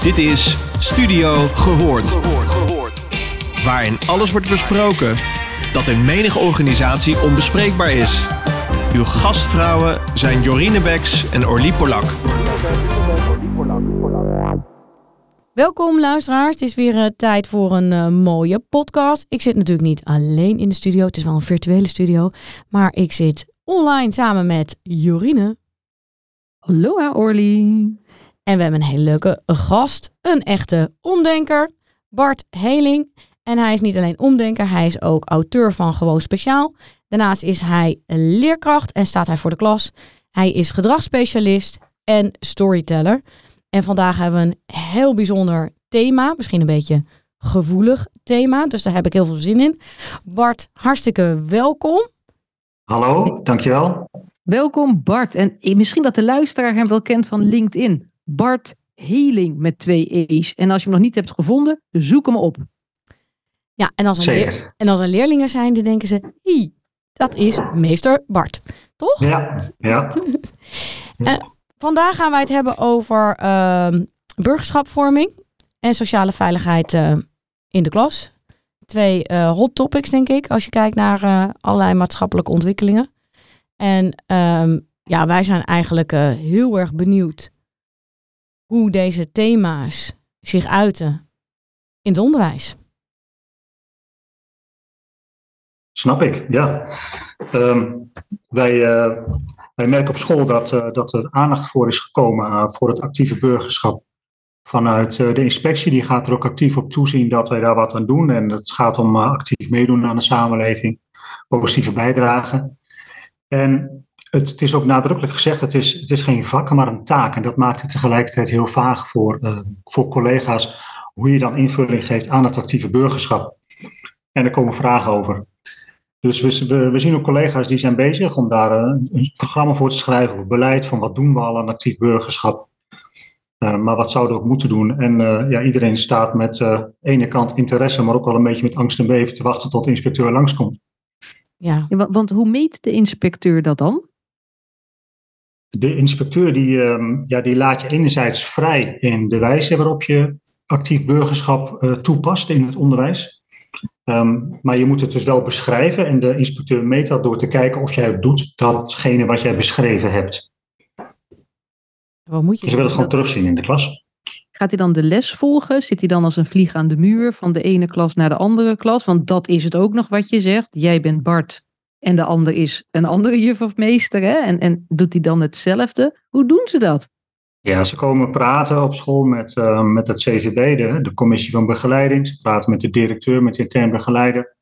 Dit is Studio Gehoord. Waarin alles wordt besproken dat in menige organisatie onbespreekbaar is. Uw gastvrouwen zijn Jorine Beks en Orlie Polak. Welkom luisteraars, het is weer uh, tijd voor een uh, mooie podcast. Ik zit natuurlijk niet alleen in de studio, het is wel een virtuele studio, maar ik zit online samen met Jorine. Hallo Orly. En we hebben een hele leuke gast, een echte omdenker, Bart Heling. En hij is niet alleen omdenker, hij is ook auteur van Gewoon Speciaal. Daarnaast is hij een leerkracht en staat hij voor de klas. Hij is gedragsspecialist en storyteller. En vandaag hebben we een heel bijzonder thema, misschien een beetje gevoelig thema, dus daar heb ik heel veel zin in. Bart, hartstikke welkom. Hallo, dankjewel. Welkom Bart. En misschien dat de luisteraar hem wel kent van LinkedIn. Bart Heling met twee E's. En als je hem nog niet hebt gevonden, zoek hem op. Ja, en als er, leer, en als er leerlingen zijn, dan denken ze, hi, dat is meester Bart. Toch? Ja, ja. uh, vandaag gaan wij het hebben over uh, burgerschapvorming en sociale veiligheid uh, in de klas. Twee uh, hot topics, denk ik, als je kijkt naar allerlei maatschappelijke ontwikkelingen. En um, ja, wij zijn eigenlijk heel erg benieuwd hoe deze thema's zich uiten in het onderwijs. Snap ik, ja. Um, wij, uh, wij merken op school dat, uh, dat er aandacht voor is gekomen uh, voor het actieve burgerschap. Vanuit de inspectie, die gaat er ook actief op toezien dat wij daar wat aan doen. En het gaat om actief meedoen aan de samenleving, positieve bijdragen. En het, het, is ook nadrukkelijk gezegd, het is, het is geen vak, maar een taak. En dat maakt het tegelijkertijd heel vaag voor, uh, voor collega's hoe je dan invulling geeft aan het actieve burgerschap. En er komen vragen over. Dus we, we, we zien ook collega's die zijn bezig om daar een, eh, een programma voor te schrijven, of beleid van wat doen we al aan actief burgerschap. Uh, maar wat zouden we ook moeten doen? En uh, ja, iedereen staat met uh, ene kant interesse, maar ook wel een beetje met angst en beven te wachten tot de inspecteur langskomt. Ja want hoe meet de inspecteur dat dan? De inspecteur die, um, ja, die laat je enerzijds vrij in de wijze waarop je actief burgerschap uh, toepast in het onderwijs. Um, maar je moet het dus wel beschrijven en de inspecteur meet dat door te kijken of jij doet datgene wat jij beschreven hebt. Wat moet je dus je wil het gewoon terugzien in de klas. Gaat hij dan de les volgen? Zit hij dan als een vlieg aan de muur van de ene klas naar de andere klas? Want dat is het ook nog wat je zegt. Jij bent Bart en de ander is een andere juf of meester. Hè? En, en doet hij dan hetzelfde? Hoe doen ze dat? Ja, ze komen praten op school met, uh, met het CVB, de, de commissie van begeleiding. Ze praten met de directeur, met de intern begeleider.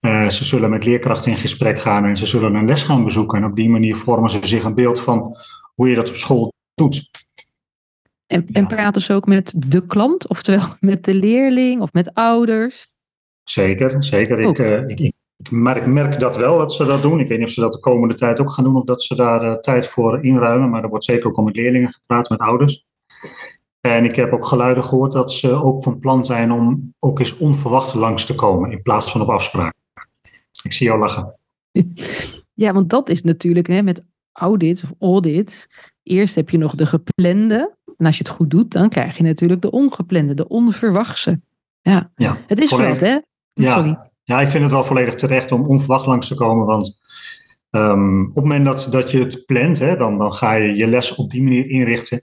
Uh, ze zullen met leerkrachten in gesprek gaan en ze zullen een les gaan bezoeken. En op die manier vormen ze zich een beeld van hoe je dat op school doet. En, en praten ze ook met de klant, oftewel met de leerling of met ouders? Zeker, zeker. Ik, uh, ik, ik merk, merk, dat wel dat ze dat doen. Ik weet niet of ze dat de komende tijd ook gaan doen of dat ze daar uh, tijd voor inruimen. Maar er wordt zeker ook al met leerlingen gepraat, met ouders. En ik heb ook geluiden gehoord dat ze ook van plan zijn om ook eens onverwacht langs te komen in plaats van op afspraak. Ik zie jou lachen. Ja, want dat is natuurlijk hè, met audit of audit. Eerst heb je nog de geplande. En als je het goed doet, dan krijg je natuurlijk de ongeplande, de onverwachte. Ja, ja het is wat, hè? Sorry. Ja, ik vind het wel volledig terecht om onverwacht langs te komen. Want um, op het moment dat, dat je het plant, hè, dan, dan ga je je les op die manier inrichten.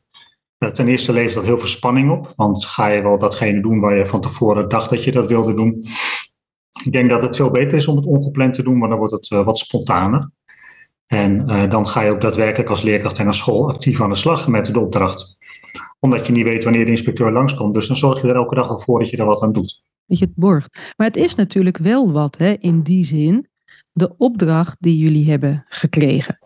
Uh, ten eerste levert dat heel veel spanning op. Want ga je wel datgene doen waar je van tevoren dacht dat je dat wilde doen. Ik denk dat het veel beter is om het ongepland te doen, want dan wordt het uh, wat spontaner. En uh, dan ga je ook daadwerkelijk als leerkracht en als school actief aan de slag met de opdracht. Omdat je niet weet wanneer de inspecteur langskomt. Dus dan zorg je er elke dag al voor dat je er wat aan doet. Dat je het borgt. Maar het is natuurlijk wel wat, hè, in die zin, de opdracht die jullie hebben gekregen.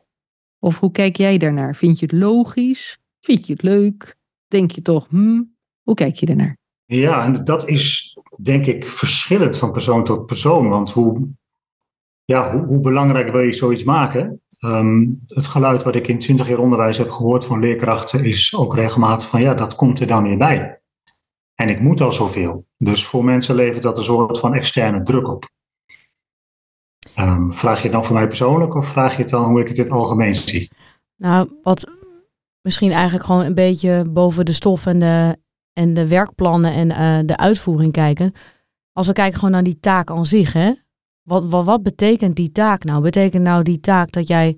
Of hoe kijk jij daarnaar? Vind je het logisch? Vind je het leuk? Denk je toch, hm, hoe kijk je daarnaar? Ja, en dat is denk ik verschillend van persoon tot persoon. Want hoe, ja, hoe, hoe belangrijk wil je zoiets maken? Um, het geluid wat ik in twintig jaar onderwijs heb gehoord van leerkrachten is ook regelmatig van ja, dat komt er dan weer bij. En ik moet al zoveel. Dus voor mensen levert dat een soort van externe druk op. Um, vraag je het dan voor mij persoonlijk of vraag je het dan hoe ik het in het algemeen zie? Nou, wat misschien eigenlijk gewoon een beetje boven de stof en de en de werkplannen en eh, de uitvoering kijken. Als we kijken gewoon naar die taak aan zich, hè. Wat, wat, wat betekent die taak nou? Betekent nou die taak dat jij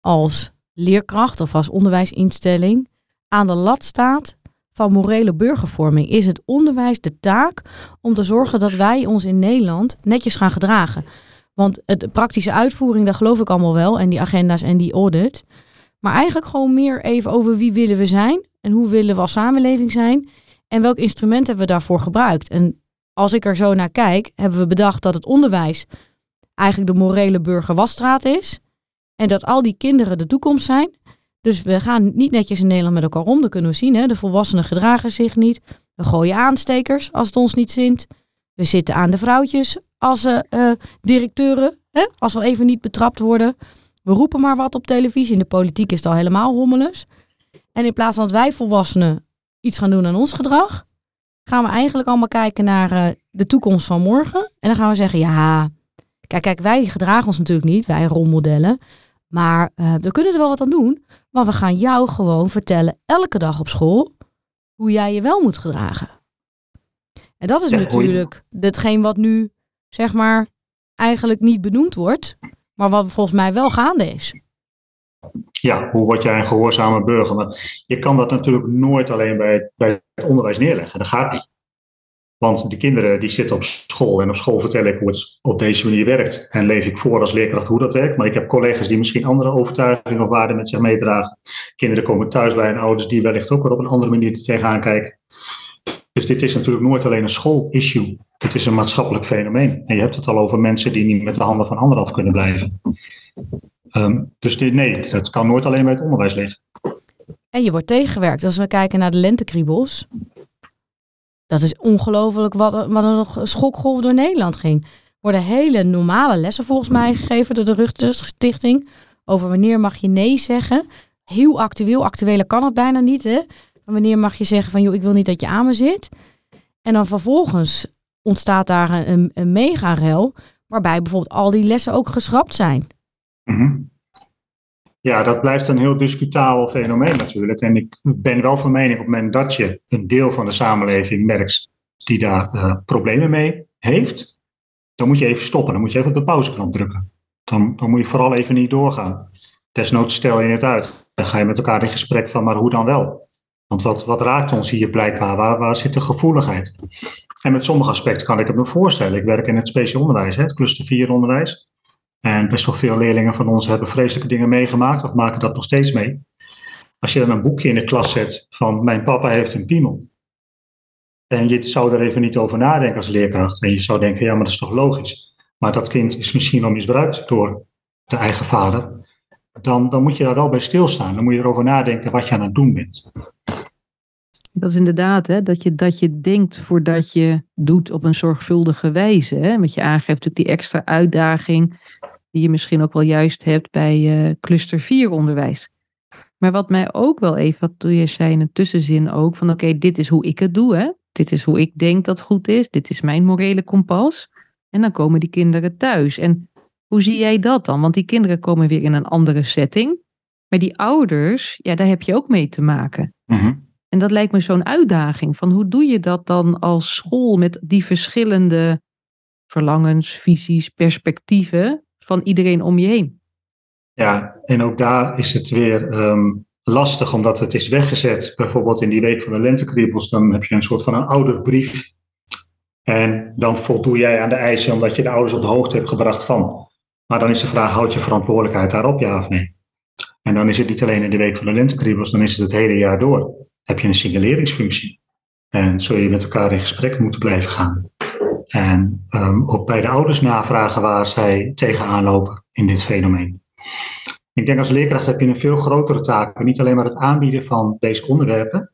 als leerkracht of als onderwijsinstelling aan de lat staat van morele burgervorming? Is het onderwijs de taak om te zorgen dat wij ons in Nederland netjes gaan gedragen? Want de praktische uitvoering, daar geloof ik allemaal wel. En die agenda's en die audit. Maar eigenlijk gewoon meer even over wie willen we zijn. En hoe willen we als samenleving zijn. En welk instrument hebben we daarvoor gebruikt. En als ik er zo naar kijk, hebben we bedacht dat het onderwijs eigenlijk de morele burgerwasstraat is. En dat al die kinderen de toekomst zijn. Dus we gaan niet netjes in Nederland met elkaar om. Dat kunnen we zien. Hè? De volwassenen gedragen zich niet. We gooien aanstekers als het ons niet zint. We zitten aan de vrouwtjes als uh, directeuren. Hè? Als we even niet betrapt worden. We roepen maar wat op televisie. In de politiek is het al helemaal hommeles. En in plaats van dat wij volwassenen iets gaan doen aan ons gedrag, gaan we eigenlijk allemaal kijken naar uh, de toekomst van morgen. En dan gaan we zeggen, ja, kijk, kijk, wij gedragen ons natuurlijk niet, wij rolmodellen. Maar uh, we kunnen er wel wat aan doen. Want we gaan jou gewoon vertellen elke dag op school hoe jij je wel moet gedragen. En dat is ja, natuurlijk hetgeen wat nu, zeg maar, eigenlijk niet benoemd wordt. Maar wat volgens mij wel gaande is. Ja, hoe word jij een gehoorzame burger? Maar je kan dat natuurlijk nooit alleen bij, bij het onderwijs neerleggen. Dat gaat niet. Want de kinderen die zitten op school en op school vertel ik hoe het op deze manier werkt. En leef ik voor als leerkracht hoe dat werkt. Maar ik heb collega's die misschien andere overtuigingen of waarden met zich meedragen. Kinderen komen thuis bij hun ouders die wellicht ook er op een andere manier tegenaan kijken. Dus dit is natuurlijk nooit alleen een schoolissue. Het is een maatschappelijk fenomeen. En je hebt het al over mensen die niet met de handen van anderen af kunnen blijven. Um, dus dit, nee, dat kan nooit alleen bij het onderwijs liggen. En je wordt tegengewerkt. Als we kijken naar de lentekriebels. Dat is ongelooflijk wat, wat nog schokgolf door Nederland ging. Er worden hele normale lessen volgens mij gegeven door de Rugterstichting. Over wanneer mag je nee zeggen. Heel actueel. Actuele kan het bijna niet. Hè? Wanneer mag je zeggen van joh, ik wil niet dat je aan me zit. En dan vervolgens ontstaat daar een, een mega-rel. Waarbij bijvoorbeeld al die lessen ook geschrapt zijn. Mm Ja, dat blijft een heel discutabel fenomeen natuurlijk. En ik ben wel van mening op het moment dat je een deel van de samenleving merkt die daar uh, problemen mee heeft, dan moet je even stoppen. Dan moet je even op de pauzeknop drukken. Dan, dan moet je vooral even niet doorgaan. Desnoods stel je het uit. Dan ga je met elkaar in gesprek van, maar hoe dan wel? Want wat, wat raakt ons hier blijkbaar? Waar, waar zit de gevoeligheid? En met sommige aspecten kan ik het me voorstellen. Ik werk in het speciaal onderwijs, het cluster 4 onderwijs. En best wel veel leerlingen van ons hebben vreselijke dingen meegemaakt of maken dat nog steeds mee. Als je dan een boekje in de klas zet van mijn papa heeft een piemel. En je zou er even niet over nadenken als leerkracht. En je zou denken, ja, maar dat is toch logisch. Maar dat kind is misschien wel misbruikt door de eigen vader. Dan, dan moet je daar wel bij stilstaan. Dan moet je erover nadenken wat je aan het doen bent. Dat is inderdaad, hè, dat, je, dat je denkt voordat je doet op een zorgvuldige wijze. Hè? Want je aangeeft natuurlijk die extra uitdaging die je misschien ook wel juist hebt bij uh, cluster 4 onderwijs. Maar wat mij ook wel even, wat toen je zei in een tussenzin ook, van oké, dit is hoe ik het doe, hè? dit is hoe ik denk dat goed is, dit is mijn morele kompas. En dan komen die kinderen thuis. En hoe zie jij dat dan? Want die kinderen komen weer in een andere setting. Maar die ouders, ja, daar heb je ook mee te maken. Mm en dat lijkt me zo'n uitdaging. Van hoe doe je dat dan als school met die verschillende verlangens, visies, perspectieven van iedereen om je heen? Ja, en ook daar is het weer ehm, lastig, omdat het is weggezet. Bijvoorbeeld in die week van de lentekriebels, dan heb je een soort van een ouderbrief. En dan voldoe jij aan de eisen omdat je de ouders op de hoogte hebt gebracht van. Maar dan is de vraag, houd je verantwoordelijkheid daarop, ja of nee? En dan is het niet alleen in de week van de lentekriebels, dan is het het hele jaar door heb je een signaleringsfunctie. En zul je met elkaar in gesprek moeten blijven gaan. En um, ook bij de ouders navragen waar zij tegenaan lopen in dit fenomeen. Ik denk als leerkracht heb je een veel grotere taak. Niet alleen maar het aanbieden van deze onderwerpen.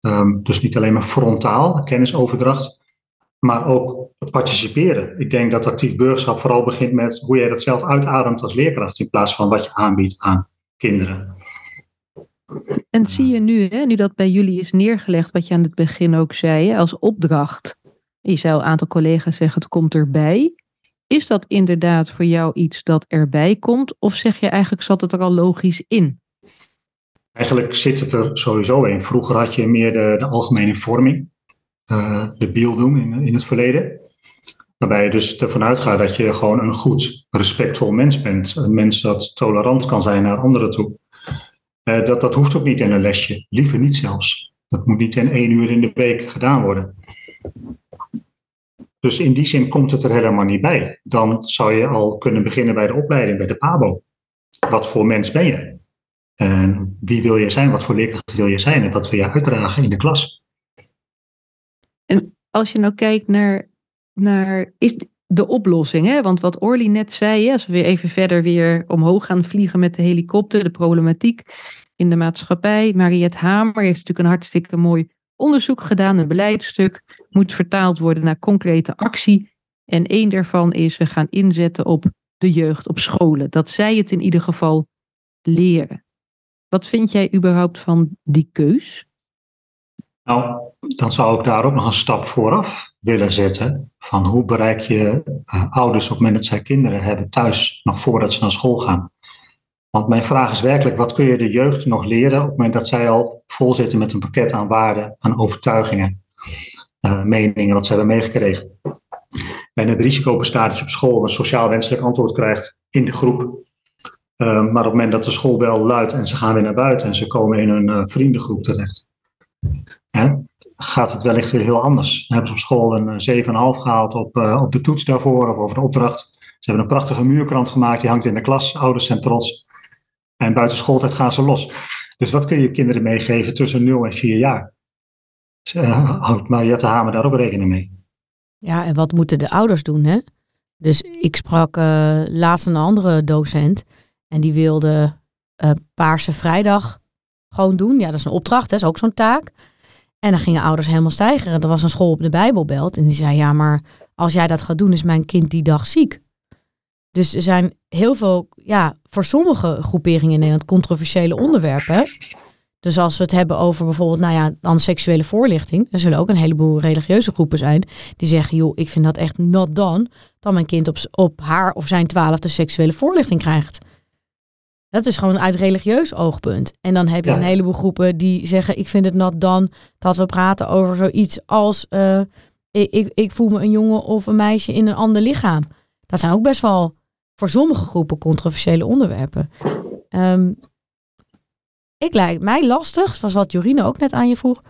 Um, dus niet alleen maar frontaal, kennisoverdracht. Maar ook participeren. Ik denk dat actief burgerschap vooral begint met hoe jij dat zelf uitademt als leerkracht. In plaats van wat je aanbiedt aan kinderen. En zie je nu, hè, nu dat bij jullie is neergelegd, wat je aan het begin ook zei, als opdracht. Je zou een aantal collega's zeggen, het komt erbij. Is dat inderdaad voor jou iets dat erbij komt? Of zeg je eigenlijk, zat het er al logisch in? Eigenlijk zit het er sowieso in. Vroeger had je meer de, algemene vorming, uh, de beelddoen in, in het verleden. Waarbij je dus ervan uitgaat dat je gewoon een goed, respectvol mens bent. Een mens dat tolerant kan zijn naar anderen toe. Uh, dat, dat hoeft ook niet in een lesje. Liever niet zelfs. Dat moet niet in één uur in de week gedaan worden. Dus in die zin komt het er helemaal niet bij. Dan zou je al kunnen beginnen bij de opleiding, bij de PABO. Wat voor mens ben je? En wie wil je zijn? Wat voor leerkracht wil je zijn? En wat wil je uitdragen in de klas? En als je nou kijkt naar, naar is de oplossing, hè? want wat Orly net zei, als we weer even verder weer omhoog gaan vliegen met de helikopter, de problematiek in de maatschappij. Mariette Hamer heeft natuurlijk een hartstikke mooi onderzoek gedaan, een beleidstuk, moet vertaald worden naar concrete actie. En één daarvan is, we gaan inzetten op de jeugd op scholen. Dat zij het in ieder geval leren. Wat vind jij überhaupt van die keus? Nou, dan zou ik daar ook nog een stap vooraf willen zetten. Van hoe bereik je uh, ouders op het moment dat zij kinderen hebben thuis, nog voordat ze naar school gaan. Want mijn vraag is werkelijk, wat kun je de jeugd nog leren op het moment dat zij al vol zitten met een pakket aan waarden, aan overtuigingen, uh, meningen, wat ze hebben meegekregen. En het risico bestaat dat je op school een sociaal wenselijk antwoord krijgt in de groep. Uh, maar op het moment dat de schoolbel luidt en ze gaan weer naar buiten en ze komen in een uh, vriendengroep terecht, gaat het wellicht weer heel anders. Dan hebben ze op school een 7,5 gehaald op, op de toets daarvoor of over de opdracht. Ze hebben een prachtige muurkrant gemaakt, die hangt in de klas, ouders zijn trots. En buiten schooltijd gaan ze los. Dus wat kun je kinderen meegeven tussen 0 en 4 jaar? Uh, houdt Mariette Hamer daar ook rekening mee? Ja, en wat moeten de ouders doen, hè? Dus ik sprak uh, laatst een andere docent en die wilde uh, Paarse Vrijdag gewoon doen. Ja, dat is een opdracht, dat is ook zo'n taak. En dan gingen ouders helemaal stijgeren. Er was een school op de Bijbelbelt en die zei, ja, maar als jij dat gaat doen, is mijn kind die dag ziek. Dus er zijn heel veel, ja, voor sommige groeperingen in Nederland controversiële onderwerpen. Dus als we het hebben over bijvoorbeeld, nou ja, dan seksuele voorlichting. Er zullen ook een heleboel religieuze groepen zijn die zeggen, joh, ik vind dat echt not done. Dat mijn kind op, op haar of zijn twaalfde seksuele voorlichting krijgt. Dat is gewoon uit religieus oogpunt. En dan heb je ja. een heleboel groepen die zeggen, ik vind het not done dat we praten over zoiets als, uh, ik, ik, ik voel me een jongen of een meisje in een ander lichaam. Dat zijn ook best wel voor sommige groepen controversiële onderwerpen. Um, ik lijkt mij lastig, zoals wat Jorine ook net aan je vroeg.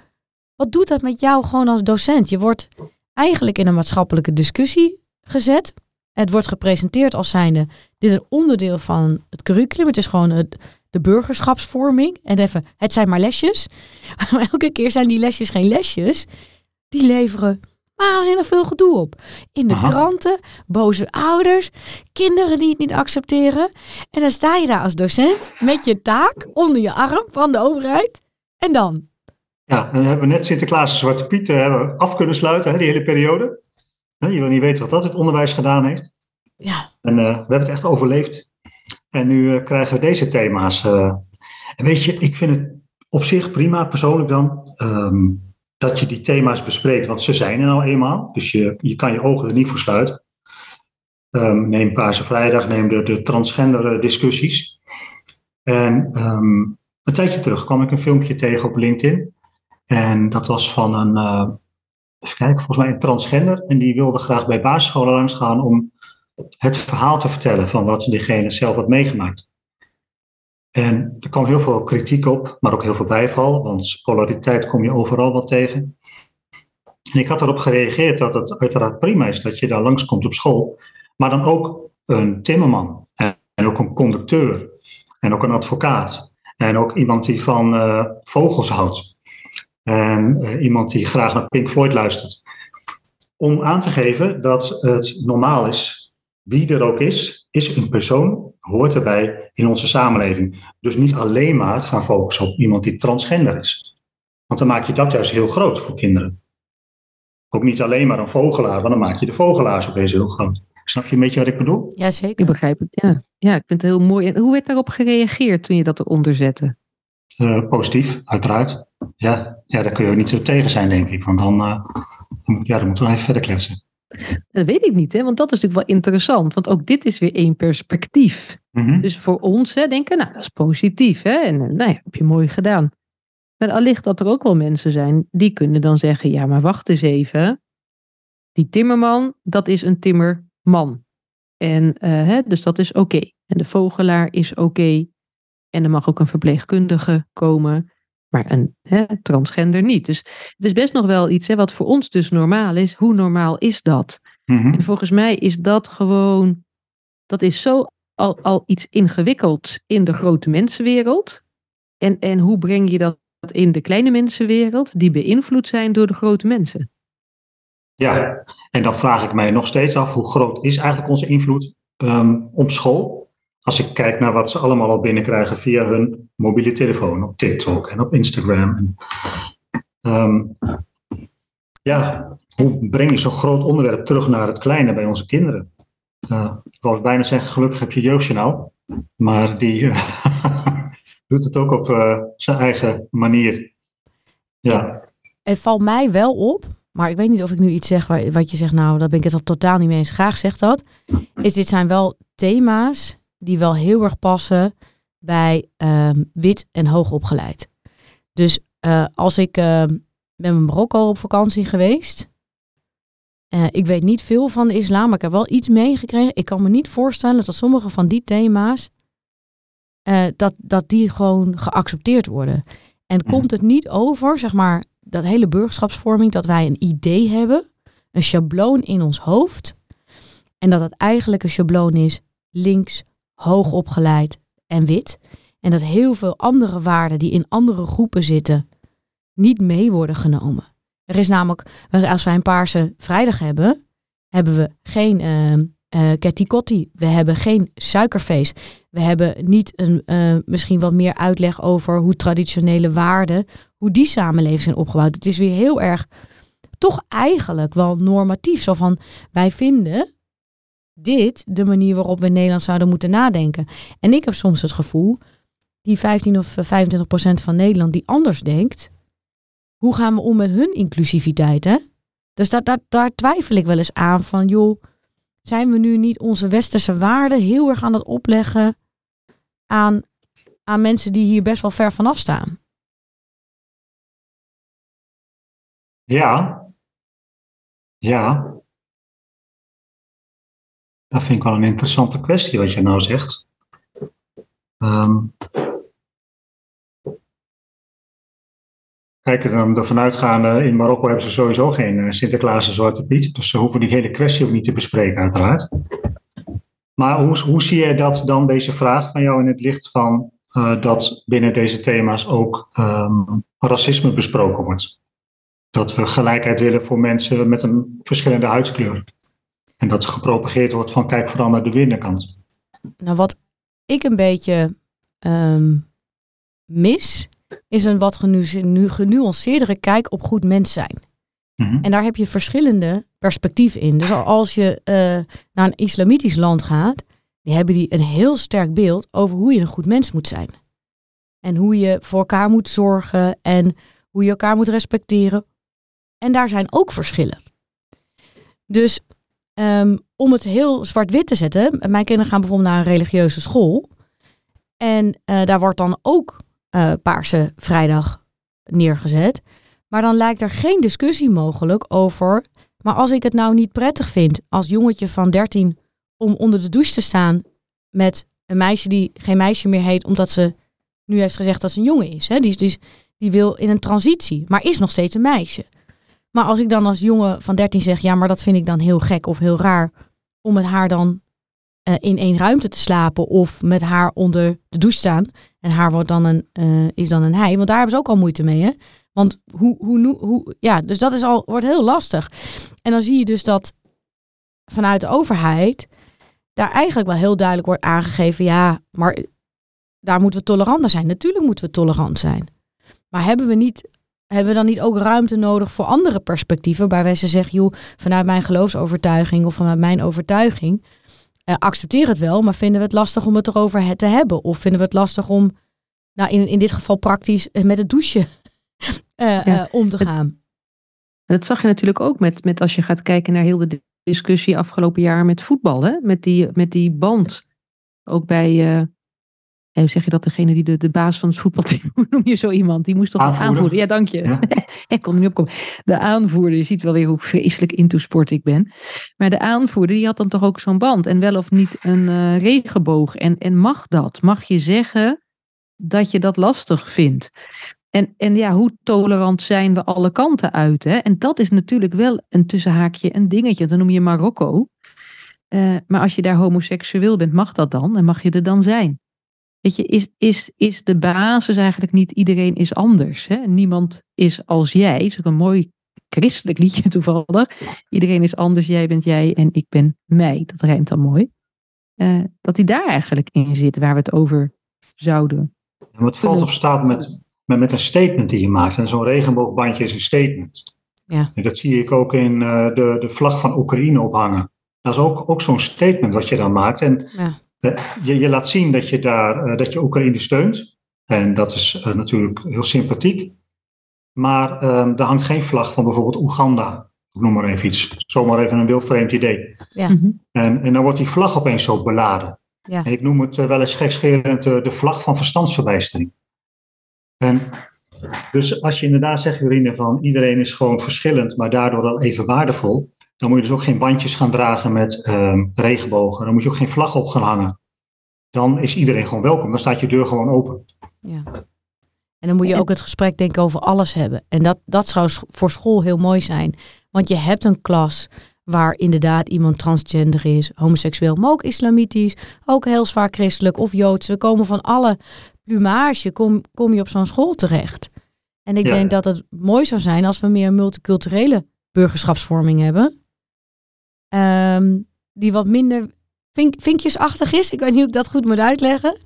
Wat doet dat met jou gewoon als docent? Je wordt eigenlijk in een maatschappelijke discussie gezet. Het wordt gepresenteerd als zijnde, dit is een onderdeel van het curriculum. Het is gewoon het, de burgerschapsvorming. En even, het zijn maar lesjes. Maar elke keer zijn die lesjes geen lesjes. Die leveren waanzinnig veel gedoe op. In de Aha. kranten, boze ouders, kinderen die het niet accepteren. En dan sta je daar als docent met je taak onder je arm van de overheid. En dan? Ja, en dan hebben we net Sinterklaas en Zwarte Piet eh, hebben af kunnen sluiten, hè, die hele periode. Je wil niet weten wat dat het onderwijs gedaan heeft. Ja. En uh, we hebben het echt overleefd. En nu uh, krijgen we deze thema's. en weet je, ik vind het op zich prima, persoonlijk dan. Um, dat je die thema's bespreekt, want ze zijn er nou eenmaal. Dus je, je kan je ogen er niet voor sluiten. Um, neem Paarse Vrijdag, neem de, de transgender discussies. En um, een tijdje terug kwam ik een filmpje tegen op LinkedIn. En dat was van een, even kijken, volgens mij een transgender. En die wilde graag bij basisscholen langs gaan om het verhaal te vertellen van wat diegene zelf had meegemaakt. En er kwam heel veel kritiek op, maar ook heel veel bijval, want polariteit kom je overal wat tegen. En ik had erop gereageerd dat het uiteraard prima is dat je daar langskomt op school, maar dan ook een timmerman en ook een conducteur en ook een advocaat en ook iemand die van uh, vogels houdt en uh, iemand die graag naar Pink Floyd luistert. Om aan te geven dat het normaal is, wie er ook is, is een persoon, hoort erbij in onze samenleving. Dus niet alleen maar gaan focussen op iemand die transgender is. Want dan maak je dat juist heel groot voor kinderen. Ook niet alleen maar een vogelaar, want dan maak je de vogelaars opeens heel groot. Snap je een beetje wat ik bedoel? Ja, zeker. Ik begrijp het, ja. Ja, ik vind het heel mooi. En hoe werd daarop gereageerd toen je dat eronder zette? Uh, positief, uiteraard. Ja, ja, daar kun je ook niet zo tegen zijn, denk ik. Want dan, uh, ja, dan moeten we even verder kletsen. Dat weet ik niet, hè? want dat is natuurlijk wel interessant. Want ook dit is weer één perspectief. Mhm. Dus voor ons hè, denken, nou, dat is positief. Hè? En eh, nou ja, heb je mooi gedaan. Maar allicht dat er ook wel mensen zijn die kunnen dan zeggen, ja, maar wacht eens even. Die timmerman, dat is een timmerman. En eh, hè, dus dat is oké. En de vogelaar is oké. En er mag ook een verpleegkundige komen. Maar een hè, transgender niet. Dus het is best nog wel iets hè, wat voor ons dus normaal is. Hoe normaal is dat? Mhm. En volgens mij is dat gewoon, dat is zo al, al iets ingewikkeld in de grote mensenwereld. En, en hoe breng je dat in de kleine mensenwereld, die beïnvloed zijn door de grote mensen? Ja, en dan vraag ik mij nog steeds af, hoe groot is eigenlijk onze invloed ehm, op school? Als ik kijk naar wat ze allemaal al binnenkrijgen via hun mobiele telefoon, op TikTok en op Instagram. Ehm, ja, hoe breng je zo'n groot onderwerp terug naar het kleine bij onze kinderen? Eh, ik wou bijna zeggen, gelukkig heb je jeugdjournaal, maar die eh, doet het ook op eh, zijn eigen manier. Ja, Het valt mij wel op, maar ik weet niet of ik nu iets zeg wat je zegt, nou, daar ben ik het al totaal niet mee eens. Graag zegt dat. Is dit zijn wel thema's die wel heel erg passen bij ehm, wit en hoogopgeleid. Dus eh, als ik ehm, ben in Marokko op vakantie geweest. eh, ik weet niet veel van de islam, maar ik heb wel iets meegekregen. Ik kan me niet voorstellen dat sommige van die thema's, eh, dat, dat die gewoon geaccepteerd worden. En komt het niet over, zeg maar, dat hele burgerschapsvorming, dat wij een idee hebben, een schabloon in ons hoofd. En dat het eigenlijk een schabloon is links, hoog opgeleid en wit. En dat heel veel andere waarden die in andere groepen zitten, niet mee worden genomen. Er is namelijk, als wij een paarse vrijdag hebben, hebben we geen eh eh, Ketty Kotti. We hebben geen suikerfeest. We hebben niet een, eh, misschien wat meer uitleg over hoe traditionele waarden, hoe die samenleving zijn opgebouwd. Het is weer heel erg, toch eigenlijk wel normatief. Zo van, wij vinden dit de manier waarop we in Nederland zouden moeten nadenken. En ik heb soms het gevoel, die 15 of 25 procent van Nederland die anders denkt, hoe gaan we om met hun inclusiviteit, hè? Dus daar, daar, daar twijfel ik wel eens aan van, joh, zijn we nu niet onze westerse waarden heel erg aan het opleggen aan, aan mensen die hier best wel ver vanaf staan? Ja. Ja. Dat vind ik wel een interessante kwestie wat je nou zegt. Ehm kijk, dan ervan uitgaan, in Marokko hebben ze sowieso geen eh, Sinterklaas en Zwarte Piet. Dus ze hoeven die hele kwestie ook niet te bespreken, uiteraard. Maar hoe, hoe zie jij dat dan, deze vraag van jou, in het licht van eh, dat binnen deze thema's ook ehm, racisme besproken wordt? Dat we gelijkheid willen voor mensen met een verschillende huidskleur. En dat gepropageerd wordt van kijk vooral naar de binnenkant. Nou, wat ik een beetje ehm, mis, is een wat genu- nu genuanceerdere kijk op goed mens zijn. Mhm. En daar heb je verschillende perspectieven in. Dus als je eh, naar een islamitisch land gaat, die hebben die een heel sterk beeld over hoe je een goed mens moet zijn. En hoe je voor elkaar moet zorgen en hoe je elkaar moet respecteren. En daar zijn ook verschillen. Dus ehm, om het heel zwart-wit te zetten, mijn kinderen gaan bijvoorbeeld naar een religieuze school. En eh, daar wordt dan ook eh, Paarse Vrijdag neergezet. Maar dan lijkt er geen discussie mogelijk over. Maar als ik het nou niet prettig vind als jongetje van 13 om onder de douche te staan met een meisje die geen meisje meer heet, omdat ze nu heeft gezegd dat ze een jongen is. Hè? Die, dus, die wil in een transitie, maar is nog steeds een meisje. Maar als ik dan als jongen van 13 zeg, ja, maar dat vind ik dan heel gek of heel raar om met haar dan eh, in één ruimte te slapen of met haar onder de douche staan. En haar wordt dan een, eh, is dan een hij. Want daar hebben ze ook al moeite mee, hè? Want hoe, hoe, hoe, hoe, ja, dus dat is al, wordt heel lastig. En dan zie je dus dat vanuit de overheid daar eigenlijk wel heel duidelijk wordt aangegeven, ja, maar daar moeten we toleranter zijn. Natuurlijk moeten we tolerant zijn. Maar hebben we niet, hebben we dan niet ook ruimte nodig voor andere perspectieven, waarbij ze zeggen, joh, vanuit mijn geloofsovertuiging of vanuit mijn overtuiging, eh, accepteer het wel, maar vinden we het lastig om het erover te hebben? Of vinden we het lastig om, nou in, in dit geval praktisch, eh, met het douchen eh, Ja, eh, om te het- gaan? Dat zag je natuurlijk ook met, met als je gaat kijken naar heel de discussie afgelopen jaar met voetbal, hè? Met, die, met die band. Ook bij, eh, hoe zeg je dat, degene die de, de baas van het voetbalteam, hoe noem je zo iemand? Die moest toch Aanvoerder. aanvoeren? Ja, dank je. Ja. ik kon er niet opkomen. De aanvoerder, je ziet wel weer hoe vreselijk into sport ik ben. Maar de aanvoerder, die had dan toch ook zo'n band. En wel of niet een eh, regenboog. En, en mag dat? Mag je zeggen dat je dat lastig vindt? En, en ja, hoe tolerant zijn we alle kanten uit? Hè? En dat is natuurlijk wel een tussenhaakje, een dingetje. Dan noem je Marokko. Eh, maar als je daar homoseksueel bent, mag dat dan? En mag je er dan zijn? Weet je, is, is, is de basis eigenlijk niet iedereen is anders? Hè? Niemand is als jij. is ook een mooi christelijk liedje toevallig. Iedereen is anders, jij bent jij en ik ben mij. Dat rijmt dan mooi. Eh, dat die daar eigenlijk in zit, waar we het over zouden. Het valt of staat met, met, met een statement die je maakt. En zo'n regenboogbandje is een statement. Ja. En dat zie ik ook in eh, de, de vlag van Oekraïne ophangen. Dat is ook, ook zo'n statement wat je dan maakt. En Ja. Eh, je, je laat zien dat je, daar, eh, dat je Oekraïne steunt. En dat is eh, natuurlijk heel sympathiek. Maar ehm er hangt geen vlag van bijvoorbeeld Oeganda. Ik noem maar even iets. Zomaar even een wildvreemd idee. Ja. Mhm. En, en dan wordt die vlag opeens zo beladen. Ja. En ik noem het wel eens gekscherend de vlag van verstandsverbijstering. En dus als je inderdaad zegt, Jorine, van iedereen is gewoon verschillend, maar daardoor wel even waardevol, dan moet je dus ook geen bandjes gaan dragen met ehm, regenbogen. Dan moet je ook geen vlag op gaan hangen. Dan is iedereen gewoon welkom. Dan staat je deur gewoon open. Ja. En dan moet je ook het gesprek denk ik over alles hebben. En dat, dat zou voor school heel mooi zijn. Want je hebt een klas waar inderdaad iemand transgender is, homoseksueel, maar ook islamitisch, ook heel zwaar christelijk of joods. We komen van alle plumage, kom, kom je op zo'n school terecht. En ik Ja. denk dat het mooi zou zijn als we meer multiculturele burgerschapsvorming hebben. Ehm, die wat minder vink, vinkjesachtig is. Ik weet niet hoe ik dat goed moet uitleggen.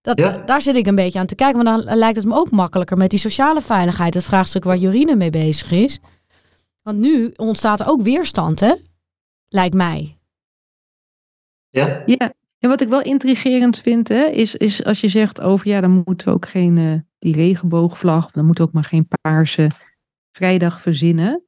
Dat, Ja. Daar zit ik een beetje aan te kijken. Want dan lijkt het me ook makkelijker met die sociale veiligheid. Het vraagstuk waar Jorine mee bezig is. Want nu ontstaat er ook weerstand, hè? Lijkt mij. Ja? Ja, en wat ik wel intrigerend vind, hè, is, is als je zegt over, ja, dan moeten we ook geen, eh, die regenboogvlag, dan moeten we ook maar geen paarse vrijdag verzinnen.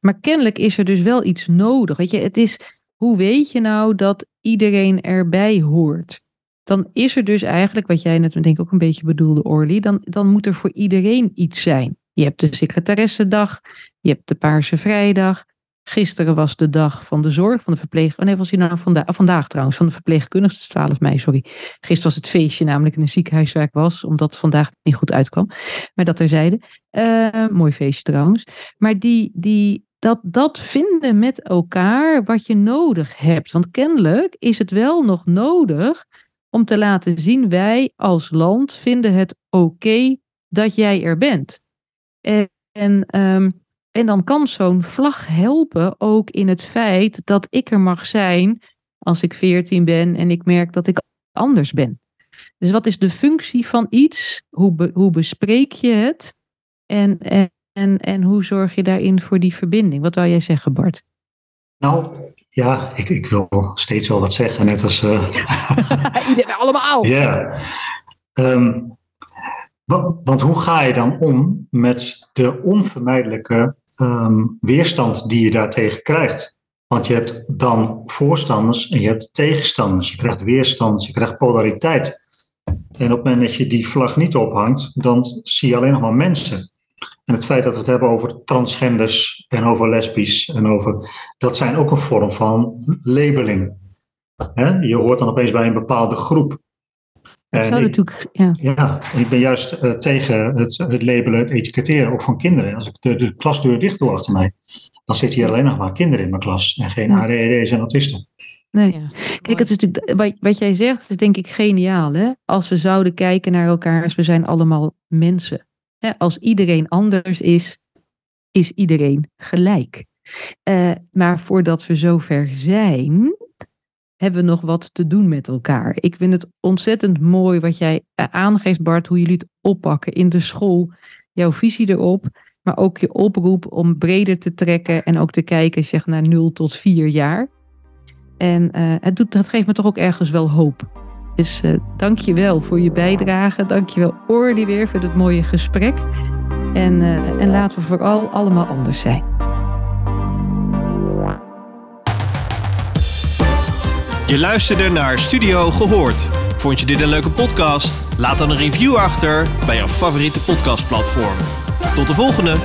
Maar kennelijk is er dus wel iets nodig. Weet je, het is, hoe weet je nou dat iedereen erbij hoort? Dan is er dus eigenlijk, wat jij net denk ik ook een beetje bedoelde, Orly, dan, dan moet er voor iedereen iets zijn. Je hebt de secretaressendag, je hebt de Paarse Vrijdag, Gisteren was de dag van de zorg, van de verpleeg... Oh nee, was hij nou vanda vandaag trouwens, van de verpleegkundigen, dus 12 mei, sorry. Gisteren was het feestje namelijk in een ziekenhuis waar ik was, omdat vandaag niet goed uitkwam. Maar dat terzijde. Eh mooi feestje trouwens. Maar die, die, dat, dat vinden met elkaar wat je nodig hebt. Want kennelijk is het wel nog nodig om te laten zien, wij als land vinden het oké dat jij er bent. En, en ehm, en dan kan zo'n vlag helpen ook in het feit dat ik er mag zijn als ik 14 ben en ik merk dat ik anders ben. Dus wat is de functie van iets? Hoe, hoe bespreek je het? En, en, en, en hoe zorg je daarin voor die verbinding? Wat wou jij zeggen, Bart? Nou, ja, ik, ik wil steeds wel wat zeggen, net als... eh, Iedereen allemaal. Ja. Ehm, wa- want hoe ga je dan om met de onvermijdelijke ehm, weerstand die je daartegen krijgt? Want je hebt dan voorstanders en je hebt tegenstanders. Je krijgt weerstand, je krijgt polariteit. En op het moment dat je die vlag niet ophangt, dan zie je alleen nog maar mensen. En het feit dat we het hebben over transgenders en over lesbisch en over. dat zijn ook een vorm van labeling. Hè? Je hoort dan opeens bij een bepaalde groep. Ik En zou ik- natuurlijk, ja. ja, ik ben juist eh, tegen het, het labelen, het etiketteren, ook van kinderen. Als ik de, de klasdeur dicht doe achter mij, dan zitten hier alleen nog maar kinderen in mijn klas en geen Ja. ADHD's en autisten. Nee. Ja, Kijk, het is natuurlijk, wat, wat jij zegt, is denk ik geniaal. Hè? Als we zouden kijken naar elkaar, als we zijn allemaal mensen. Als iedereen anders is, is iedereen gelijk. Eh, maar voordat we zover zijn, hebben we nog wat te doen met elkaar. Ik vind het ontzettend mooi wat jij eh, aangeeft, Bart, hoe jullie het oppakken in de school. Jouw visie erop, maar ook je oproep om breder te trekken en ook te kijken zeg, naar 0 tot 4 jaar. En eh, het doet, dat geeft me toch ook ergens wel hoop. Dus eh, dank je wel voor je bijdrage. Dank je wel, Orly, weer voor dit mooie gesprek. En, uh, en laten we vooral allemaal anders zijn. Je luisterde naar Studio Gehoord. Vond je dit een leuke podcast? Laat dan een review achter bij jouw favoriete podcastplatform. Tot de volgende!